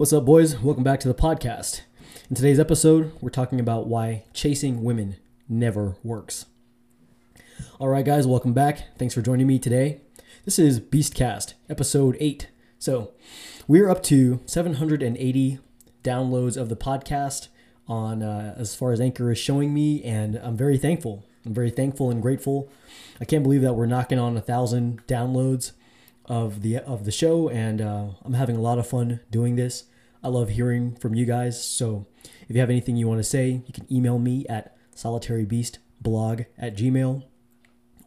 What's up, boys? Welcome back to the podcast. In today's episode, we're talking about why chasing women never works. All right, guys, welcome back. Thanks for joining me today. This is Beastcast, episode 8. So, we're up to 780 downloads of the podcast on uh, as far as Anchor is showing me, and I'm very thankful. I'm very thankful and grateful. I can't believe that we're knocking on a thousand downloads of the of the show, and uh, I'm having a lot of fun doing this. I love hearing from you guys. So if you have anything you want to say, you can email me at solitarybeastblog at gmail,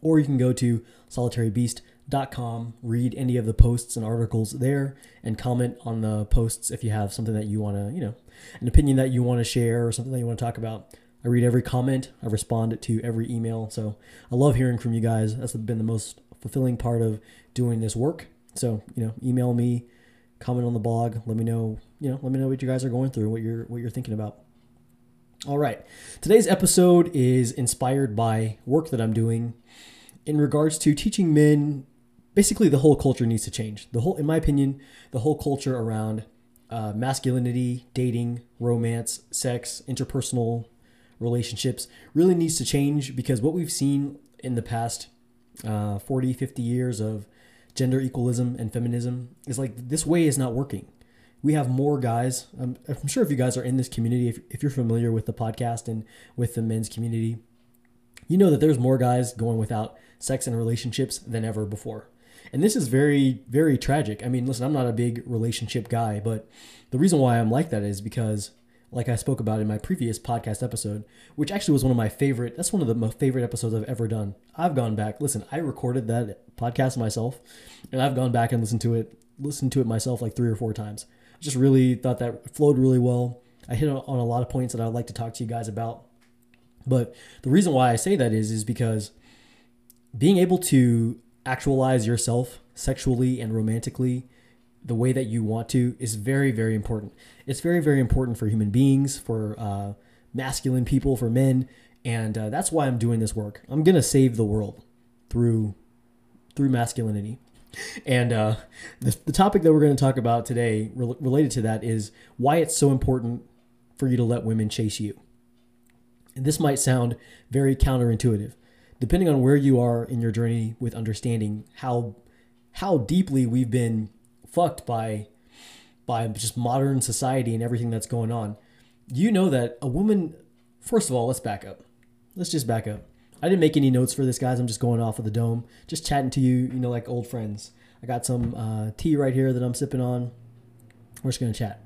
or you can go to solitarybeast.com, read any of the posts and articles there, and comment on the posts if you have something that you want to, you know, an opinion that you want to share or something that you want to talk about. I read every comment, I respond to every email. So I love hearing from you guys. That's been the most fulfilling part of doing this work. So, you know, email me, comment on the blog, let me know, you know, let me know what you guys are going through, what you're what you're thinking about. All right. Today's episode is inspired by work that I'm doing in regards to teaching men basically the whole culture needs to change. The whole in my opinion, the whole culture around uh, masculinity, dating, romance, sex, interpersonal relationships really needs to change because what we've seen in the past uh, 40, 50 years of gender equalism and feminism is like this way is not working. We have more guys. I'm, I'm sure if you guys are in this community, if, if you're familiar with the podcast and with the men's community, you know that there's more guys going without sex and relationships than ever before. And this is very, very tragic. I mean, listen, I'm not a big relationship guy, but the reason why I'm like that is because like I spoke about in my previous podcast episode, which actually was one of my favorite. That's one of the most favorite episodes I've ever done. I've gone back. Listen, I recorded that podcast myself, and I've gone back and listened to it, listened to it myself like three or four times. I just really thought that flowed really well. I hit on a lot of points that I'd like to talk to you guys about. But the reason why I say that is is because being able to actualize yourself sexually and romantically the way that you want to is very, very important. It's very, very important for human beings, for uh, masculine people, for men, and uh, that's why I'm doing this work. I'm gonna save the world through through masculinity. And uh, the, the topic that we're going to talk about today, re- related to that, is why it's so important for you to let women chase you. And this might sound very counterintuitive, depending on where you are in your journey with understanding how how deeply we've been fucked by by just modern society and everything that's going on. You know that a woman first of all, let's back up. Let's just back up. I didn't make any notes for this, guys. I'm just going off of the dome, just chatting to you, you know, like old friends. I got some uh, tea right here that I'm sipping on. We're just gonna chat.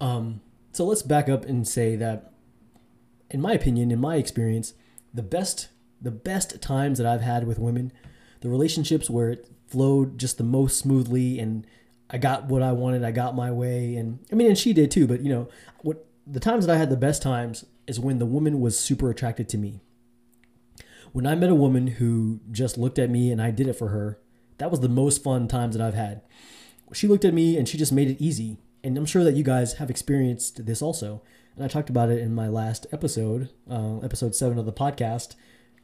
Um, so let's back up and say that, in my opinion, in my experience, the best the best times that I've had with women, the relationships where it flowed just the most smoothly and I got what I wanted, I got my way and I mean and she did too, but you know, what the times that I had the best times is when the woman was super attracted to me. When I met a woman who just looked at me and I did it for her, that was the most fun times that I've had. She looked at me and she just made it easy. And I'm sure that you guys have experienced this also. And I talked about it in my last episode, uh, episode seven of the podcast.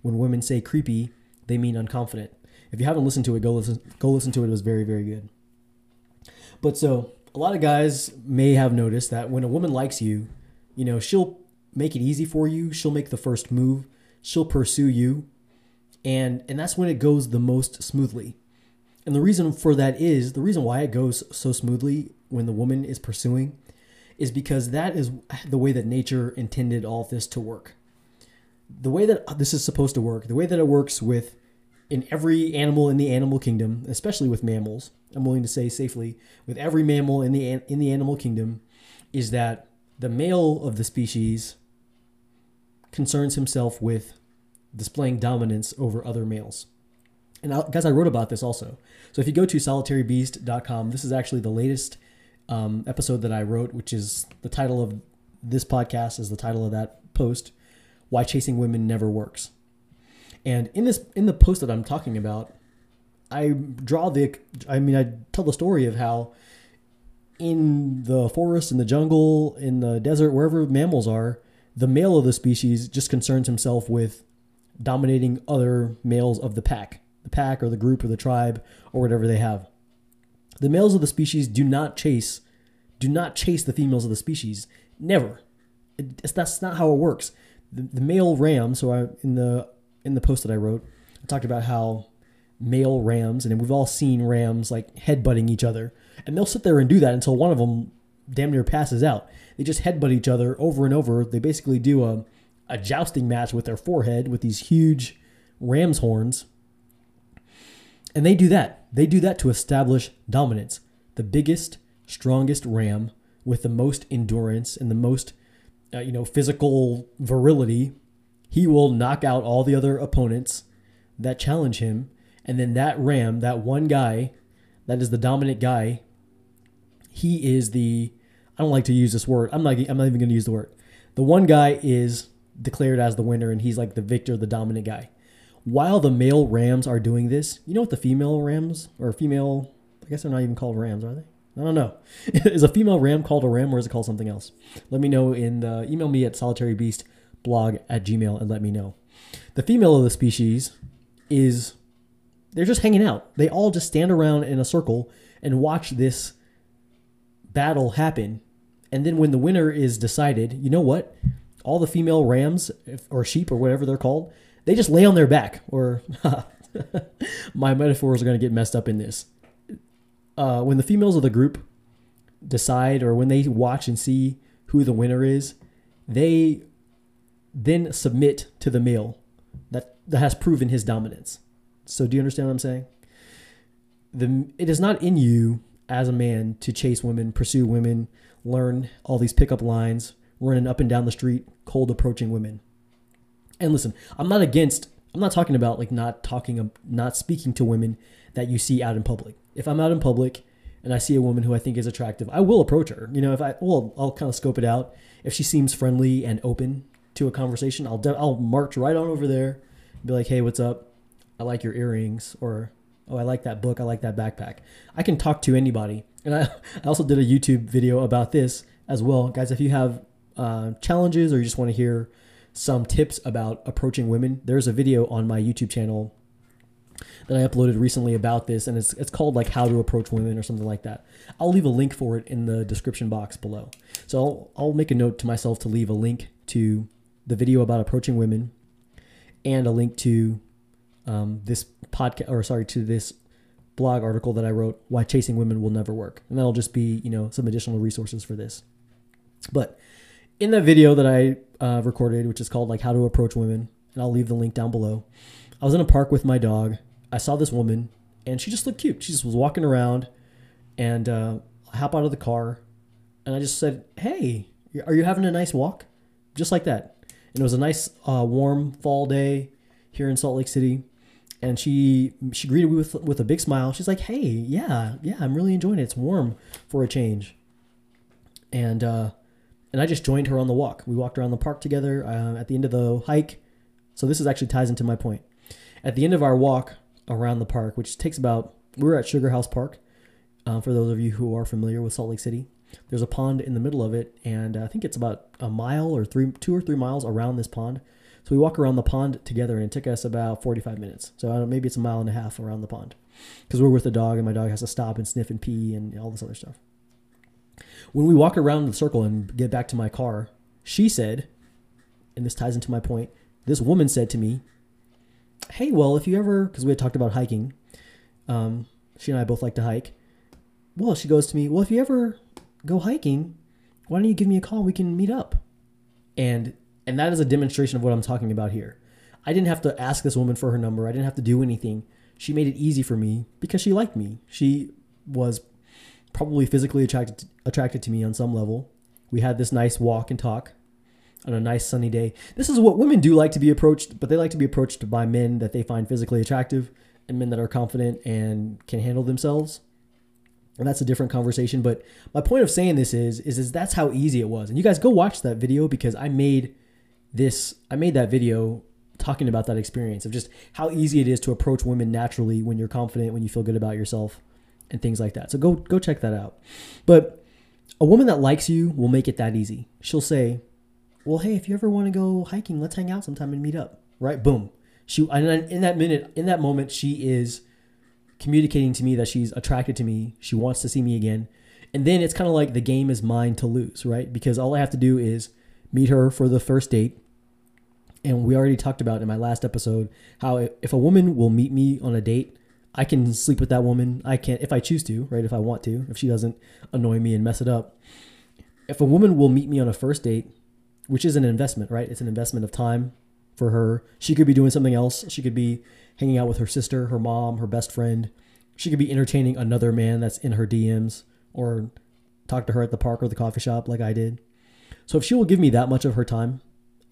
When women say creepy, they mean unconfident. If you haven't listened to it, go listen. Go listen to it. It was very, very good. But so a lot of guys may have noticed that when a woman likes you, you know, she'll make it easy for you. She'll make the first move. She'll pursue you, and and that's when it goes the most smoothly. And the reason for that is the reason why it goes so smoothly when the woman is pursuing is because that is the way that nature intended all this to work. The way that this is supposed to work, the way that it works with in every animal in the animal kingdom, especially with mammals, I'm willing to say safely, with every mammal in the in the animal kingdom, is that the male of the species concerns himself with displaying dominance over other males. And I, guys, I wrote about this also. So if you go to solitarybeast.com, this is actually the latest um, episode that I wrote, which is the title of this podcast is the title of that post, "Why Chasing Women Never Works." And in this in the post that I'm talking about, I draw the I mean I tell the story of how in the forest, in the jungle, in the desert, wherever mammals are, the male of the species just concerns himself with dominating other males of the pack, the pack or the group or the tribe or whatever they have. The males of the species do not chase do not chase the females of the species. Never. It, that's not how it works. The, the male ram. So I in the in the post that I wrote, I talked about how male rams, and we've all seen rams like headbutting each other, and they'll sit there and do that until one of them damn near passes out. They just headbutt each other over and over. They basically do a a jousting match with their forehead with these huge ram's horns. And they do that. They do that to establish dominance. The biggest, strongest ram with the most endurance and the most uh, you know physical virility, he will knock out all the other opponents that challenge him and then that ram, that one guy, that is the dominant guy, he is the I don't like to use this word. I'm not I'm not even going to use the word. The one guy is declared as the winner and he's like the victor, the dominant guy. While the male rams are doing this, you know what the female rams or female, I guess they're not even called rams, are they? I don't know. is a female ram called a ram or is it called something else? Let me know in the email me at solitarybeastblog at gmail and let me know. The female of the species is they're just hanging out. They all just stand around in a circle and watch this battle happen. And then when the winner is decided, you know what? all the female rams or sheep or whatever they're called, they just lay on their back. Or my metaphors are going to get messed up in this. Uh, when the females of the group decide, or when they watch and see who the winner is, they then submit to the male that, that has proven his dominance. So, do you understand what I'm saying? The, it is not in you as a man to chase women, pursue women, learn all these pickup lines, running up and down the street, cold approaching women. And listen, I'm not against. I'm not talking about like not talking, not speaking to women that you see out in public. If I'm out in public and I see a woman who I think is attractive, I will approach her. You know, if I well, I'll kind of scope it out. If she seems friendly and open to a conversation, I'll I'll march right on over there, be like, "Hey, what's up? I like your earrings," or "Oh, I like that book. I like that backpack." I can talk to anybody, and I, I also did a YouTube video about this as well, guys. If you have uh, challenges or you just want to hear some tips about approaching women, there's a video on my YouTube channel that I uploaded recently about this, and it's it's called like How to Approach Women or something like that. I'll leave a link for it in the description box below. So I'll, I'll make a note to myself to leave a link to the video about approaching women, and a link to um, this podcast or sorry to this blog article that I wrote, Why Chasing Women Will Never Work, and that'll just be you know some additional resources for this. But in the video that I uh, recorded, which is called like How to Approach Women, and I'll leave the link down below. I was in a park with my dog. I saw this woman, and she just looked cute. She just was walking around, and uh, I hop out of the car, and I just said, "Hey, are you having a nice walk?" Just like that. And it was a nice, uh, warm fall day here in Salt Lake City, and she she greeted me with with a big smile. She's like, "Hey, yeah, yeah, I'm really enjoying it. It's warm for a change." And uh, and I just joined her on the walk. We walked around the park together uh, at the end of the hike. So this is actually ties into my point. At the end of our walk around the park, which takes about, we were at Sugar House Park. Uh, for those of you who are familiar with Salt Lake City, there's a pond in the middle of it, and uh, I think it's about a mile or three, two or three miles around this pond. So we walk around the pond together, and it took us about 45 minutes. So maybe it's a mile and a half around the pond, because we're with the dog, and my dog has to stop and sniff and pee and all this other stuff. When we walk around the circle and get back to my car, she said, and this ties into my point, this woman said to me, Hey, well, if you ever, because we had talked about hiking, um, she and I both like to hike. Well, she goes to me, Well, if you ever go hiking, why don't you give me a call? We can meet up. And and that is a demonstration of what I'm talking about here. I didn't have to ask this woman for her number. I didn't have to do anything. She made it easy for me because she liked me. She was probably physically attracted to, attracted to me on some level. We had this nice walk and talk on a nice sunny day. This is what women do like to be approached, but they like to be approached by men that they find physically attractive and men that are confident and can handle themselves. And that's a different conversation, but my point of saying this is is is that's how easy it was. And you guys go watch that video because I made this I made that video talking about that experience of just how easy it is to approach women naturally when you're confident, when you feel good about yourself and things like that. So go go check that out. But a woman that likes you will make it that easy. She'll say, "Well, hey, if you ever want to go hiking, let's hang out sometime and meet up." Right? Boom. She and in that minute, in that moment, she is communicating to me that she's attracted to me. She wants to see me again. And then it's kind of like the game is mine to lose, right? Because all I have to do is meet her for the first date. And we already talked about in my last episode how if a woman will meet me on a date, I can sleep with that woman. I can if I choose to, right? If I want to, if she doesn't annoy me and mess it up. If a woman will meet me on a first date, which is an investment, right? It's an investment of time for her. She could be doing something else. She could be hanging out with her sister, her mom, her best friend. She could be entertaining another man that's in her DMs or talk to her at the park or the coffee shop like I did. So if she will give me that much of her time,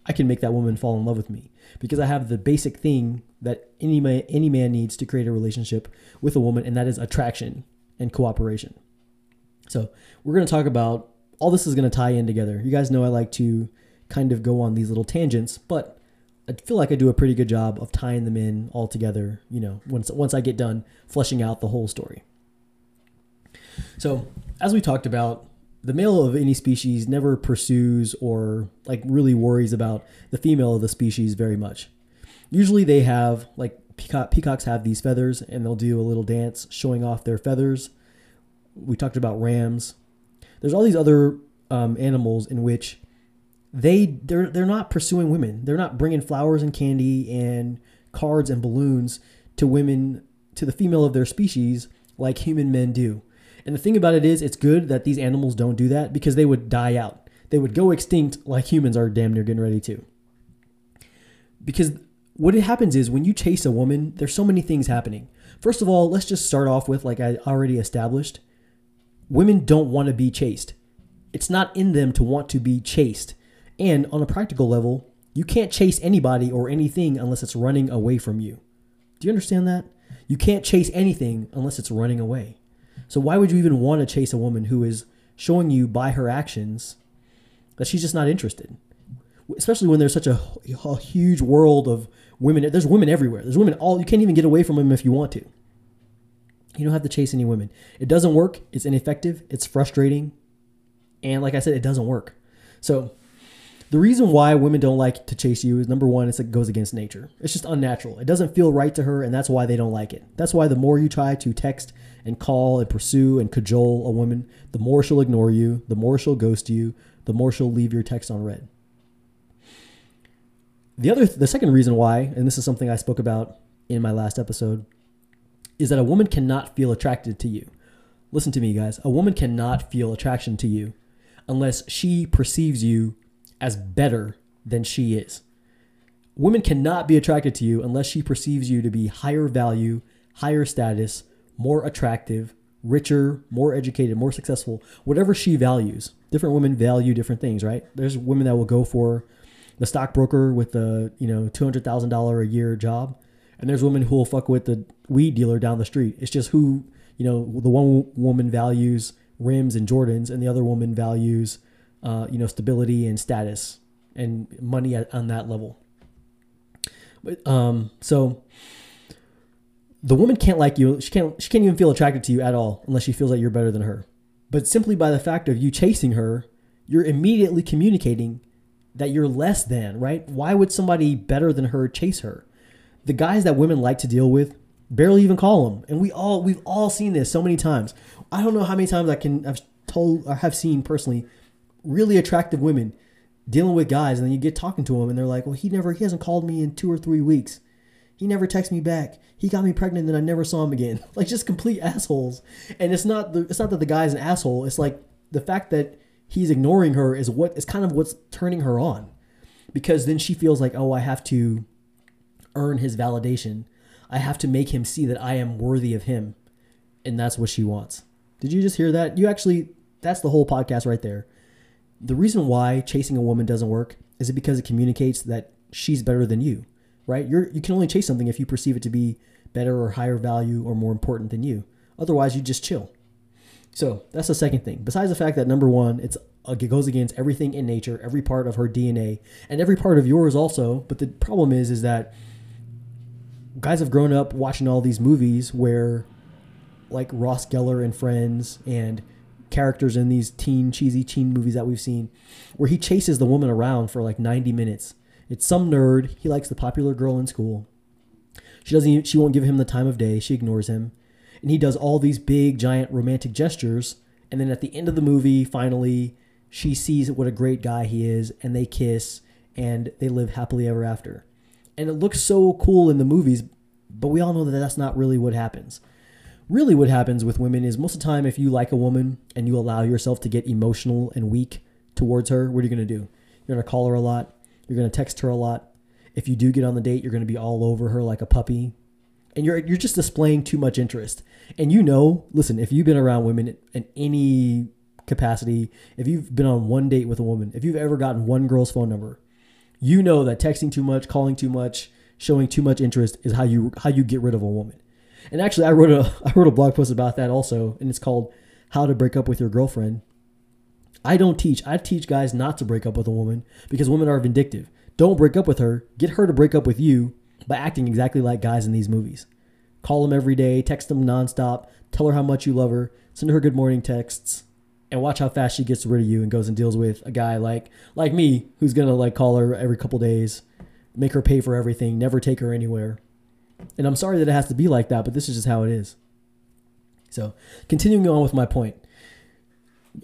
I can make that woman fall in love with me because I have the basic thing that any man, any man needs to create a relationship with a woman, and that is attraction and cooperation. So we're going to talk about all this is going to tie in together. You guys know I like to kind of go on these little tangents, but I feel like I do a pretty good job of tying them in all together. You know, once once I get done fleshing out the whole story. So as we talked about, the male of any species never pursues or like really worries about the female of the species very much. Usually they have like peacock, peacocks have these feathers and they'll do a little dance showing off their feathers. We talked about rams. There's all these other um, animals in which they they're they're not pursuing women. They're not bringing flowers and candy and cards and balloons to women to the female of their species like human men do. And the thing about it is, it's good that these animals don't do that because they would die out. They would go extinct like humans are damn near getting ready to. Because what it happens is when you chase a woman, there's so many things happening. First of all, let's just start off with like I already established. Women don't want to be chased. It's not in them to want to be chased. And on a practical level, you can't chase anybody or anything unless it's running away from you. Do you understand that? You can't chase anything unless it's running away. So why would you even want to chase a woman who is showing you by her actions that she's just not interested? Especially when there's such a, a huge world of women. There's women everywhere. There's women all. You can't even get away from them if you want to. You don't have to chase any women. It doesn't work. It's ineffective. It's frustrating, and like I said, it doesn't work. So the reason why women don't like to chase you is number one, it goes against nature. It's just unnatural. It doesn't feel right to her, and that's why they don't like it. That's why the more you try to text and call and pursue and cajole a woman, the more she'll ignore you, the more she'll ghost you, the more she'll leave your text unread. The other, the second reason why, and this is something I spoke about in my last episode, is that a woman cannot feel attracted to you. Listen to me, guys. A woman cannot feel attraction to you unless she perceives you as better than she is. Women cannot be attracted to you unless she perceives you to be higher value, higher status, more attractive, richer, more educated, more successful, whatever she values. Different women value different things, right? There's women that will go for the stockbroker with the, you know, $200,000 a year job. And there's women who will fuck with the weed dealer down the street. It's just who, you know, the one woman values rims and Jordans and the other woman values, uh, you know, stability and status and money at, on that level. But, um, so the woman can't like you. She can't. She can't even feel attracted to you at all unless she feels that you're better than her. But simply by the fact of you chasing her, you're immediately communicating that you're less than. Right? Why would somebody better than her chase her? The guys that women like to deal with barely even call them, and we all we've all seen this so many times. I don't know how many times I can I've told or have seen personally really attractive women dealing with guys, and then you get talking to them, and they're like, "Well, he never he hasn't called me in two or three weeks." He never texts me back. He got me pregnant and I never saw him again. Like just complete assholes. And it's not the it's not that the guy's an asshole. It's like the fact that he's ignoring her is what is kind of what's turning her on. Because then she feels like, "Oh, I have to earn his validation. I have to make him see that I am worthy of him." And that's what she wants. Did you just hear that? You actually that's the whole podcast right there. The reason why chasing a woman doesn't work is it because it communicates that she's better than you right? You're you can only chase something if you perceive it to be better or higher value or more important than you. Otherwise, you just chill. So that's the second thing. Besides the fact that number one, it's it goes against everything in nature, every part of her DNA, and every part of yours also. But the problem is, is that guys have grown up watching all these movies where, like Ross Geller and Friends, and characters in these teen cheesy teen movies that we've seen, where he chases the woman around for like 90 minutes it's some nerd. He likes the popular girl in school. She doesn't. Even, she won't give him the time of day. She ignores him, and he does all these big, giant romantic gestures. And then at the end of the movie, finally, she sees what a great guy he is, and they kiss, and they live happily ever after. And it looks so cool in the movies, but we all know that that's not really what happens. Really, what happens with women is most of the time, if you like a woman and you allow yourself to get emotional and weak towards her, what are you going to do? You're going to call her a lot. You're going to text her a lot. If you do get on the date, you're going to be all over her like a puppy. And you're, you're just displaying too much interest. And you know, listen, if you've been around women in any capacity, if you've been on one date with a woman, if you've ever gotten one girl's phone number, you know that texting too much, calling too much, showing too much interest is how you how you get rid of a woman. And actually, I wrote a I wrote a blog post about that also, and it's called "How to Break Up with Your Girlfriend." I don't teach. I teach guys not to break up with a woman because women are vindictive. Don't break up with her. Get her to break up with you by acting exactly like guys in these movies. Call them every day, text them nonstop, tell her how much you love her, send her good morning texts, and watch how fast she gets rid of you and goes and deals with a guy like like me who's gonna like call her every couple days, make her pay for everything, never take her anywhere. And I'm sorry that it has to be like that, but this is just how it is. So, continuing on with my point.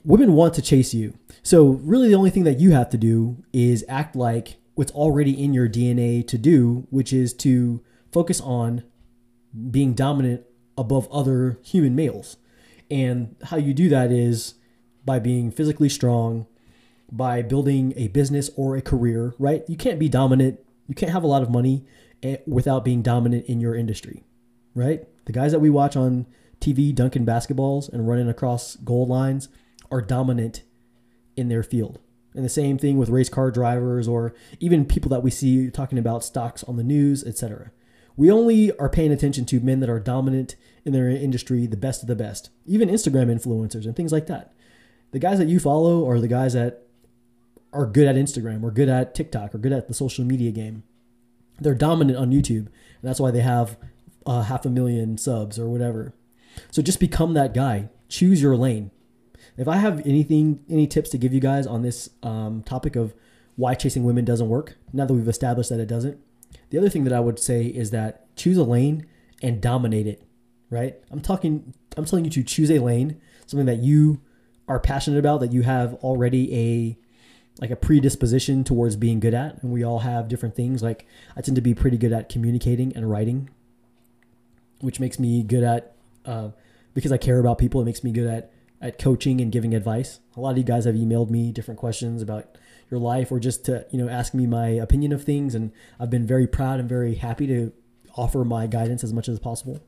Women want to chase you. So, really, the only thing that you have to do is act like what's already in your DNA to do, which is to focus on being dominant above other human males. And how you do that is by being physically strong, by building a business or a career, right? You can't be dominant. You can't have a lot of money Eh, without being dominant in your industry, right? The guys that we watch on TV dunking basketballs and running across goal lines are dominant in their field. And the same thing with race car drivers or even people that we see talking about stocks on the news, etc. We only are paying attention to men that are dominant in their industry, the best of the best, even Instagram influencers and things like that. The guys that you follow are the guys that are good at Instagram or good at TikTok or good at the social media game. They're dominant on YouTube, and that's why they have uh, half a million subs or whatever. So just become that guy. Choose your lane. If I have anything, any tips to give you guys on this um, topic of why chasing women doesn't work, now that we've established that it doesn't, the other thing that I would say is that choose a lane and dominate it. Right? I'm talking. I'm telling you to choose a lane, something that you are passionate about, that you have already a like a predisposition towards being good at, and we all have different things. Like I tend to be pretty good at communicating and writing, which makes me good at uh, because I care about people. It makes me good at at coaching and giving advice. A lot of you guys have emailed me different questions about your life or just to you know ask me my opinion of things and i've been very proud and very happy to offer my guidance as much as possible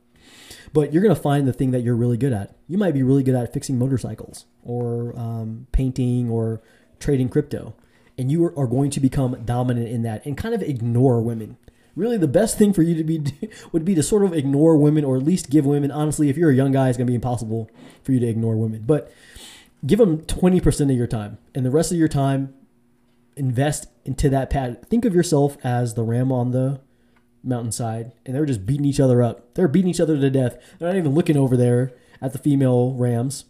but you're going to find the thing that you're really good at you might be really good at fixing motorcycles or um, painting or trading crypto and you are going to become dominant in that and kind of ignore women really the best thing for you to be would be to sort of ignore women or at least give women honestly if you're a young guy it's going to be impossible for you to ignore women but give them 20% of your time and the rest of your time invest into that pad. Think of yourself as the ram on the mountainside, and they're just beating each other up. They're beating each other to death. They're not even looking over there at the female rams.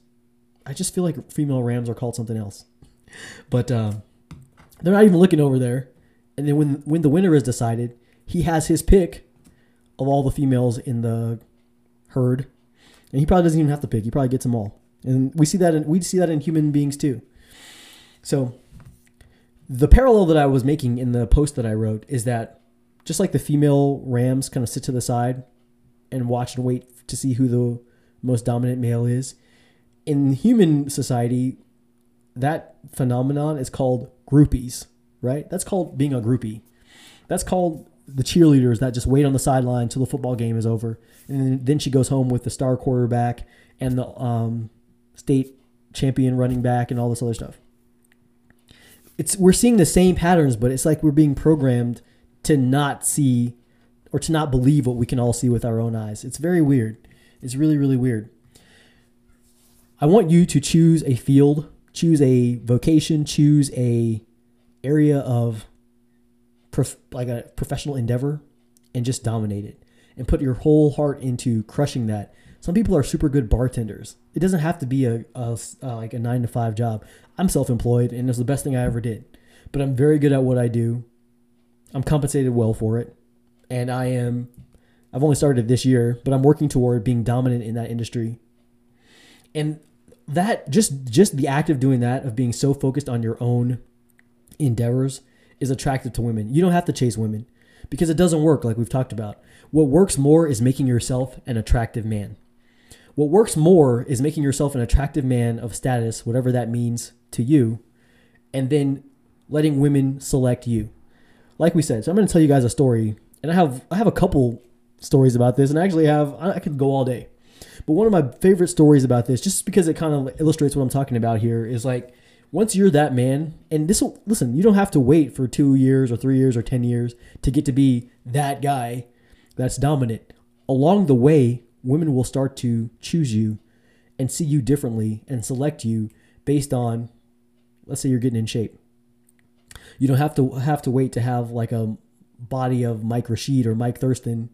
I just feel like female rams are called something else, but um, they're not even looking over there. And then when when the winner is decided, he has his pick of all the females in the herd, and he probably doesn't even have to pick. He probably gets them all. And we see that in, we see that in human beings too. So the parallel that I was making in the post that I wrote is that just like the female rams kind of sit to the side and watch and wait to see who the most dominant male is, in human society, that phenomenon is called groupies, right? That's called being a groupie. That's called the cheerleaders that just wait on the sideline till the football game is over, and then she goes home with the star quarterback and the um, state champion running back and all this other stuff it's we're seeing the same patterns, but it's like we're being programmed to not see or to not believe what we can all see with our own eyes. It's very weird. It's really really weird. I want you to choose a field, choose a vocation, choose a area of prof- like a professional endeavor and just dominate it and put your whole heart into crushing that. Some people are super good bartenders. It doesn't have to be a, a, a uh, like a 9 to 5 job. I'm self-employed and it's the best thing I ever did. But I'm very good at what I do. I'm compensated well for it. And I am I've only started this year, but I'm working toward being dominant in that industry. And that just just the act of doing that of being so focused on your own endeavors is attractive to women. You don't have to chase women because it doesn't work like we've talked about. What works more is making yourself an attractive man. What works more is making yourself an attractive man of status, whatever that means to you, and then letting women select you. Like we said, so I'm going to tell you guys a story, and I have I have a couple stories about this, and I actually have I could go all day. But one of my favorite stories about this, just because it kind of illustrates what I'm talking about here, is like once you're that man, and this will listen, you don't have to wait for two years or three years or 10 years to get to be that guy that's dominant. Along the way, women will start to choose you and see you differently and select you based on, let's say you're getting in shape. You don't have to have to wait to have like a body of Mike Rashid or Mike Thurston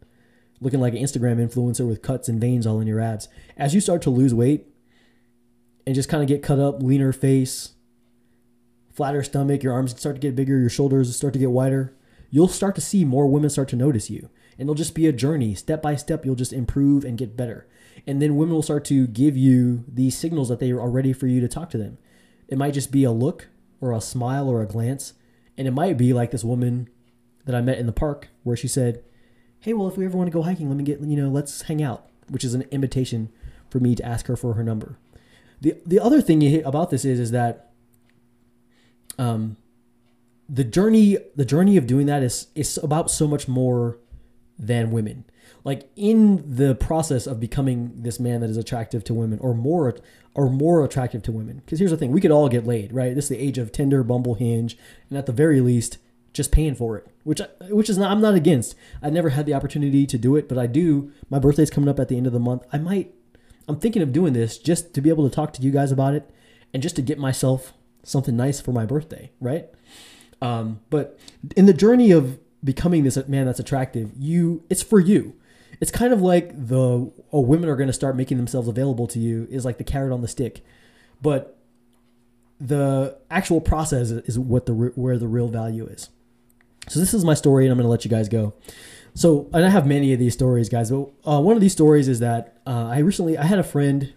looking like an Instagram influencer with cuts and veins all in your abs. As you start to lose weight and just kind of get cut up, leaner face, flatter stomach, your arms start to get bigger, your shoulders start to get wider, you'll start to see more women start to notice you. And it'll just be a journey. Step by step, you'll just improve and get better. And then women will start to give you these signals that they are ready for you to talk to them. It might just be a look or a smile or a glance. And it might be like this woman that I met in the park where she said, hey, well, if we ever want to go hiking, let me get, you know, let's hang out, which is an invitation for me to ask her for her number. The, the other thing about this is, is that, um, the journey, the journey of doing that is, is about so much more than women. Like in the process of becoming this man that is attractive to women or more, or more attractive to women. Cause here's the thing, we could all get laid, right? This is the age of Tinder, Bumble, Hinge, and at the very least, just paying for it, which which is not I'm not against. I never had the opportunity to do it, but I do. My birthday's coming up at the end of the month. I might I'm thinking of doing this just to be able to talk to you guys about it and just to get myself something nice for my birthday, right? Um, but in the journey of becoming this man that's attractive, you it's for you. It's kind of like the oh women are going to start making themselves available to you is like the carrot on the stick, but the actual process is what the where the real value is. So this is my story, and I'm going to let you guys go. So, and I have many of these stories, guys. But uh, one of these stories is that uh, I recently I had a friend,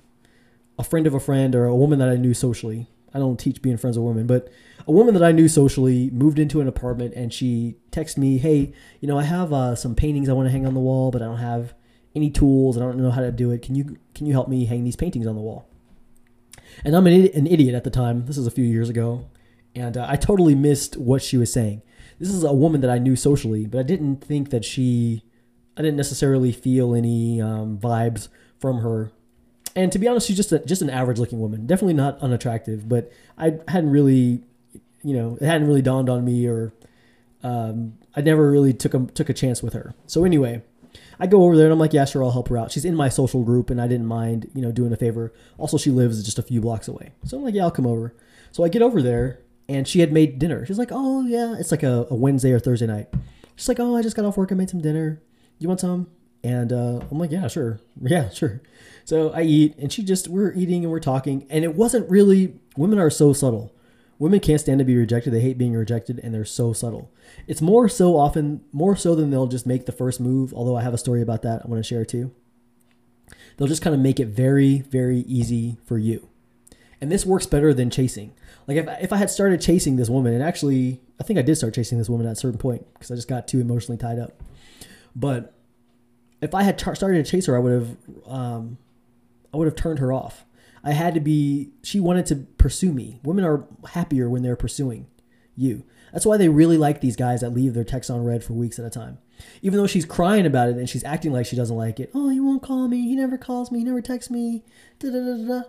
a friend of a friend, or a woman that I knew socially. I don't teach being friends with women, but a woman that I knew socially moved into an apartment, and she texted me, "Hey, you know, I have uh, some paintings I want to hang on the wall, but I don't have any tools. I don't know how to do it. Can you can you help me hang these paintings on the wall?" And I'm an, an idiot at the time. This is a few years ago, and uh, I totally missed what she was saying this is a woman that I knew socially, but I didn't think that she, I didn't necessarily feel any um, vibes from her. And to be honest, she's just a, just an average looking woman. Definitely not unattractive, but I hadn't really, you know, it hadn't really dawned on me, or um, I never really took a took a chance with her. So anyway, I go over there and I'm like, yeah, sure, I'll help her out. She's in my social group, and I didn't mind, you know, doing a favor. Also, she lives just a few blocks away, so I'm like, yeah, I'll come over. So I get over there, and she had made dinner. She's like, "Oh yeah, it's like a, a Wednesday or Thursday night." She's like, "Oh, I just got off work. I made some dinner. You want some?" And uh, I'm like, "Yeah, sure, yeah, sure." So I eat, and she just we're eating and we're talking, and it wasn't really. Women are so subtle. Women can't stand to be rejected. They hate being rejected, and they're so subtle. It's more so often, more so than they'll just make the first move. Although I have a story about that I want to share too. They'll just kind of make it very, very easy for you. And this works better than chasing. Like if, if I had started chasing this woman, and actually, I think I did start chasing this woman at a certain point because I just got too emotionally tied up. But if I had tar- started to chase her, I would have, um, I would have turned her off. I had to be. She wanted to pursue me. Women are happier when they're pursuing you. That's why they really like these guys that leave their text on read for weeks at a time. Even though she's crying about it and she's acting like she doesn't like it. Oh, he won't call me. He never calls me. He never texts me. Da da da da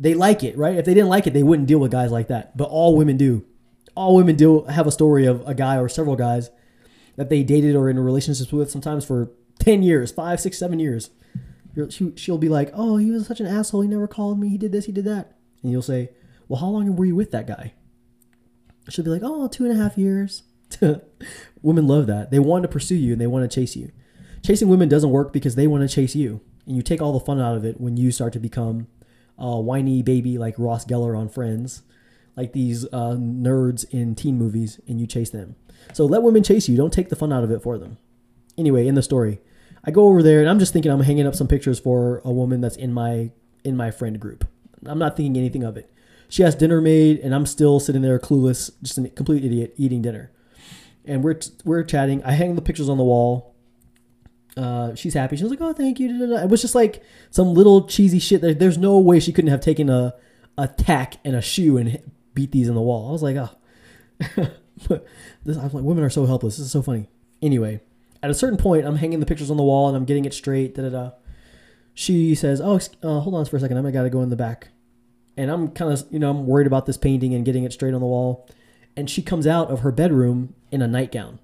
they like it, right? If they didn't like it, they wouldn't deal with guys like that. But all women do. All women do have a story of a guy or several guys that they dated or in relationships with sometimes for 10 years, five, six, seven years. She'll be like, oh, he was such an asshole. He never called me. He did this, he did that. And you'll say, well, how long were you with that guy? She'll be like, oh, two and a half years. women love that. They want to pursue you and they want to chase you. Chasing women doesn't work because they want to chase you. And you take all the fun out of it when you start to become uh, whiny baby like Ross Geller on Friends, like these uh, nerds in teen movies, and you chase them. So let women chase you. Don't take the fun out of it for them. Anyway, in the story, I go over there and I'm just thinking I'm hanging up some pictures for a woman that's in my in my friend group. I'm not thinking anything of it. She has dinner made, and I'm still sitting there clueless, just a complete idiot eating dinner. And we're we're chatting. I hang the pictures on the wall. Uh, she's happy. She was like, "Oh, thank you." It was just like some little cheesy shit. There, there's no way she couldn't have taken a a tack and a shoe and beat these in the wall. I was like, "Oh." this, I'm like, women are so helpless. This is so funny. Anyway, at a certain point, I'm hanging the pictures on the wall and I'm getting it straight. Da da da. She says, "Oh, uh, hold on for a second. I got to go in the back." and I'm kind of you know I'm worried about this painting and getting it straight on the wall. And she comes out of her bedroom in a nightgown.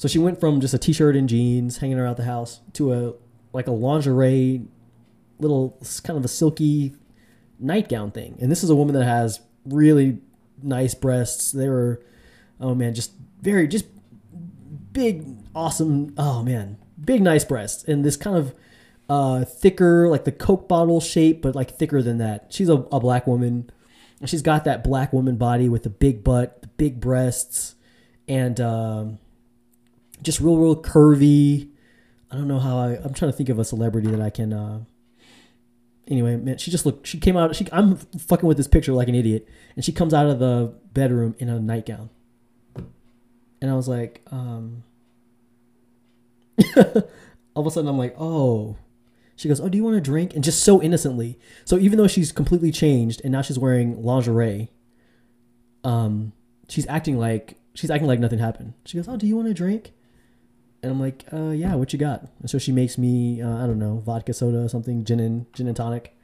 So she went from just a t-shirt and jeans hanging around the house to a like a lingerie little kind of a silky nightgown thing. And this is a woman that has really nice breasts. They were oh man, just very just big awesome oh man, big nice breasts and this kind of uh, thicker, like the Coke bottle shape, but like thicker than that. She's a, a black woman. She's got that black woman body with the big butt, the big breasts, and um, just real, real curvy. I don't know how I. I'm trying to think of a celebrity that I can. Uh, anyway, man, she just looked. She came out. She. I'm fucking with this picture like an idiot, and she comes out of the bedroom in a nightgown, and I was like, um, all of a sudden, I'm like, oh, she goes, "Oh, do you want a drink?" And just so innocently. So even though she's completely changed and now she's wearing lingerie, um, she's acting like she's acting like nothing happened. She goes, "Oh, do you want a drink?" And I'm like, uh, "Yeah, what you got?" And so she makes me, uh, I don't know, vodka soda, or something, gin and gin and tonic.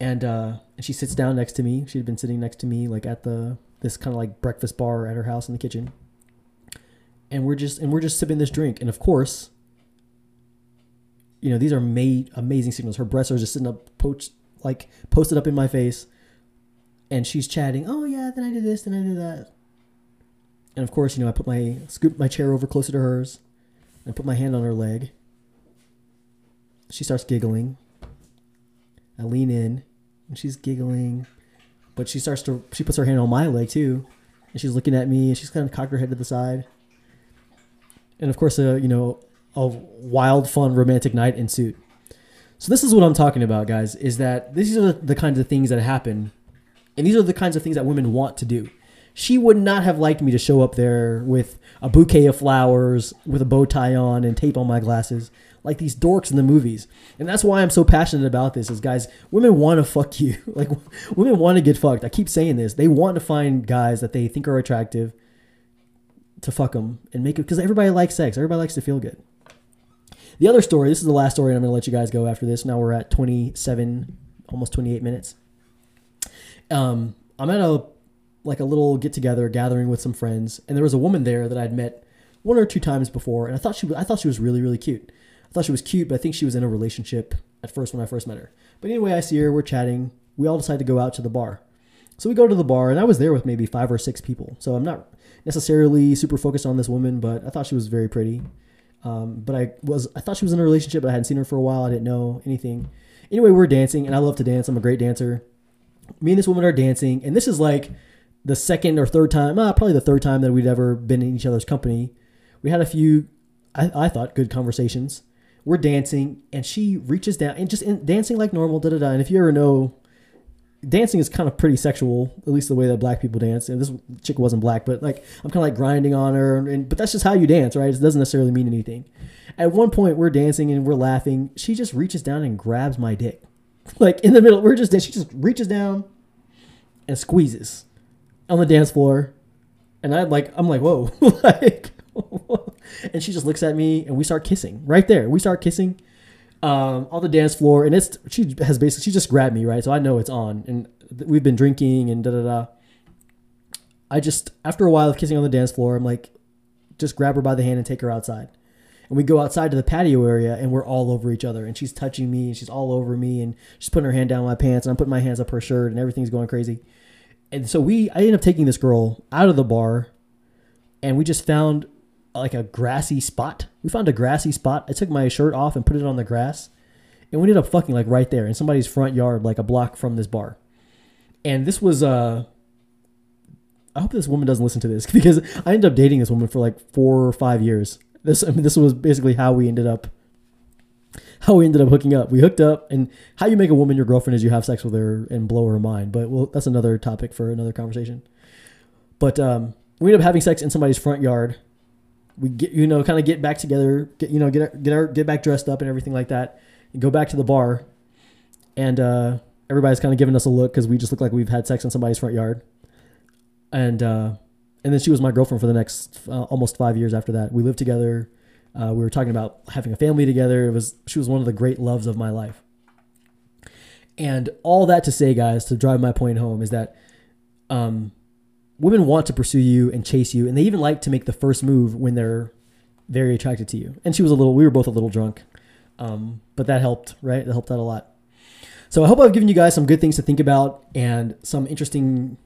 And uh, she sits down next to me. She had been sitting next to me, like at the this kind of like breakfast bar at her house in the kitchen. And we're just and we're just sipping this drink, and of course, you know, these are made amazing signals. Her breasts are just sitting up, poached, like posted up in my face, and she's chatting. Oh yeah, then I did this, then I did that. And of course, you know, I put my scoop my chair over closer to hers, and put my hand on her leg. She starts giggling. I lean in, and she's giggling, but she starts to she puts her hand on my leg too, and she's looking at me, and she's kind of cocked her head to the side. And of course, uh, you know, a wild, fun, romantic night ensued. So this is what I'm talking about, guys. Is that these are the kinds of things that happen, and these are the kinds of things that women want to do. She would not have liked me to show up there with a bouquet of flowers, with a bow tie on, and tape on my glasses, like these dorks in the movies. And that's why I'm so passionate about this. Is guys, women want to fuck you. Like women want to get fucked. I keep saying this. They want to find guys that they think are attractive to fuck them and make it because everybody likes sex. Everybody likes to feel good. The other story, this is the last story, and I'm to let you guys go after this. Now we're at 27, almost 28 minutes. Um, I'm at a like a little get together, gathering with some friends, and there was a woman there that I'd met one or two times before, and I thought she I thought she was really really cute. I thought she was cute, but I think she was in a relationship at first when I first met her. But anyway, I see her, we're chatting. We all decide to go out to the bar. So we go to the bar, and I was there with maybe five or six people. So I'm not necessarily super focused on this woman, but I thought she was very pretty. Um, but I was I thought she was in a relationship, but I hadn't seen her for a while. I didn't know anything. Anyway, we're dancing, and I love to dance. I'm a great dancer. Me and this woman are dancing, and this is like the second or third time, uh, probably the third time that we'd ever been in each other's company. We had a few, I, I thought, good conversations. We're dancing, and she reaches down and just in, dancing like normal, da da da. And if you ever know dancing is kind of pretty sexual, at least the way that black people dance. And this chick wasn't black, but like I'm kind of like grinding on her, and, but that's just how you dance, right? It doesn't necessarily mean anything. At one point, we're dancing and we're laughing. She just reaches down and grabs my dick, like in the middle. We're just she just reaches down and squeezes on the dance floor, and I like I'm like whoa, like, and she just looks at me and we start kissing right there. We start kissing um, on the dance floor, and it's she has basically she just grabbed me right, so I know it's on, and we've been drinking and da da da. I just after a while of kissing on the dance floor, I'm like, just grab her by the hand and take her outside. And we go outside to the patio area, and we're all over each other, and she's touching me, and she's all over me, and she's putting her hand down my pants, and I'm putting my hands up her shirt, and everything's going crazy. And so we, I ended up taking this girl out of the bar, and we just found like a grassy spot. We found a grassy spot. I took my shirt off and put it on the grass, and we ended up fucking like right there in somebody's front yard, like a block from this bar. And this was uh I hope this woman doesn't listen to this because I ended up dating this woman for like four or five years. This I mean, this was basically how we ended up how we ended up hooking up. We hooked up, and how you make a woman your girlfriend is you have sex with her and blow her mind. But well, that's another topic for another conversation. But um, we ended up having sex in somebody's front yard. We get you know kind of get back together, get you know get get our, get back dressed up and everything like that, and go back to the bar, and uh, everybody's kind of giving us a look because we just look like we've had sex in somebody's front yard, and uh, and then she was my girlfriend for the next uh, almost five years after that. We lived together. Uh, we were talking about having a family together. It was she was one of the great loves of my life. And all that to say, guys, to drive my point home is that um, women want to pursue you and chase you, and they even like to make the first move when they're very attracted to you. And she was a little, we were both a little drunk, um, but that helped, right? That helped out a lot. So I hope I've given you guys some good things to think about and some interesting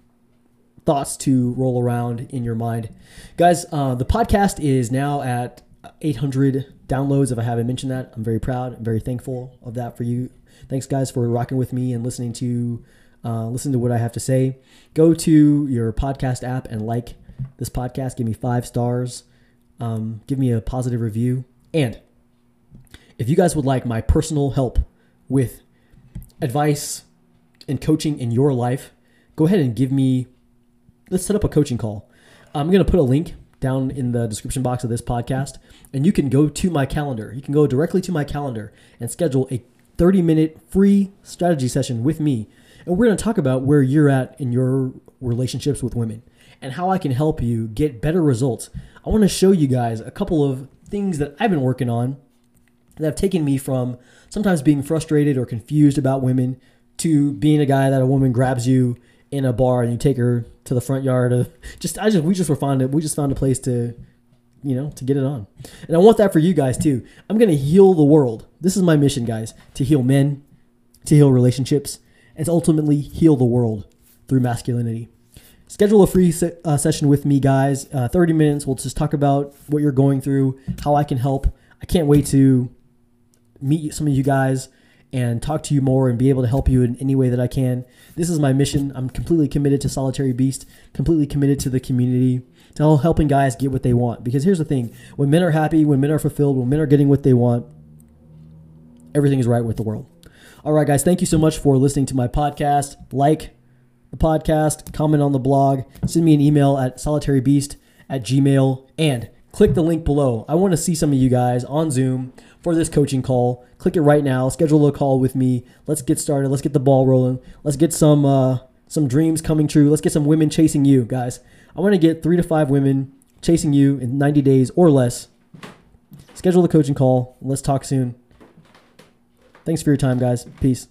thoughts to roll around in your mind. Guys, uh, the podcast is now at 800 downloads. If I haven't mentioned that, I'm very proud. I'm very thankful of that for you. Thanks, guys, for rocking with me and listening to uh, listen to what I have to say. Go to your podcast app and like this podcast. Give me five stars. Um, give me a positive review. And if you guys would like my personal help with advice and coaching in your life, go ahead and give me. Let's set up a coaching call. I'm to put a link down in the description box of this podcast, and you can go to my calendar. You can go directly to my calendar and schedule a 30 minute free strategy session with me and we're going to talk about where you're at in your relationships with women and how I can help you get better results. I want to show you guys a couple of things that I've been working on that have taken me from sometimes being frustrated or confused about women to being a guy that a woman grabs you in a bar and you take her to the front yard of just I just we just were it we just found a place to you know to get it on and I want that for you guys too I'm gonna heal the world this is my mission guys to heal men to heal relationships and ultimately heal the world through masculinity. Schedule a free se- uh, session with me, guys. Uh, 30 minutes. We'll just talk about what you're going through, how I can help. I can't wait to meet some of you guys and talk to you more and be able to help you in any way that I can. This is my mission. I'm completely committed to Solitary Beast, completely committed to the community, to helping guys get what they want. Because here's the thing when men are happy, when men are fulfilled, when men are getting what they want, everything is right with the world. All right, guys, thank you so much for listening to my podcast. Like the podcast, comment on the blog, send me an email at solitarybeast at gmail, and click the link below. I want to see some of you guys on Zoom for this coaching call. Click it right now. Schedule a call with me. Let's get started. Let's get the ball rolling. Let's get some uh, some dreams coming true. Let's get some women chasing you, guys. I want to get three to five women chasing you in 90 days or less. Schedule the coaching call. Let's talk soon. Thanks for your time, guys. Peace.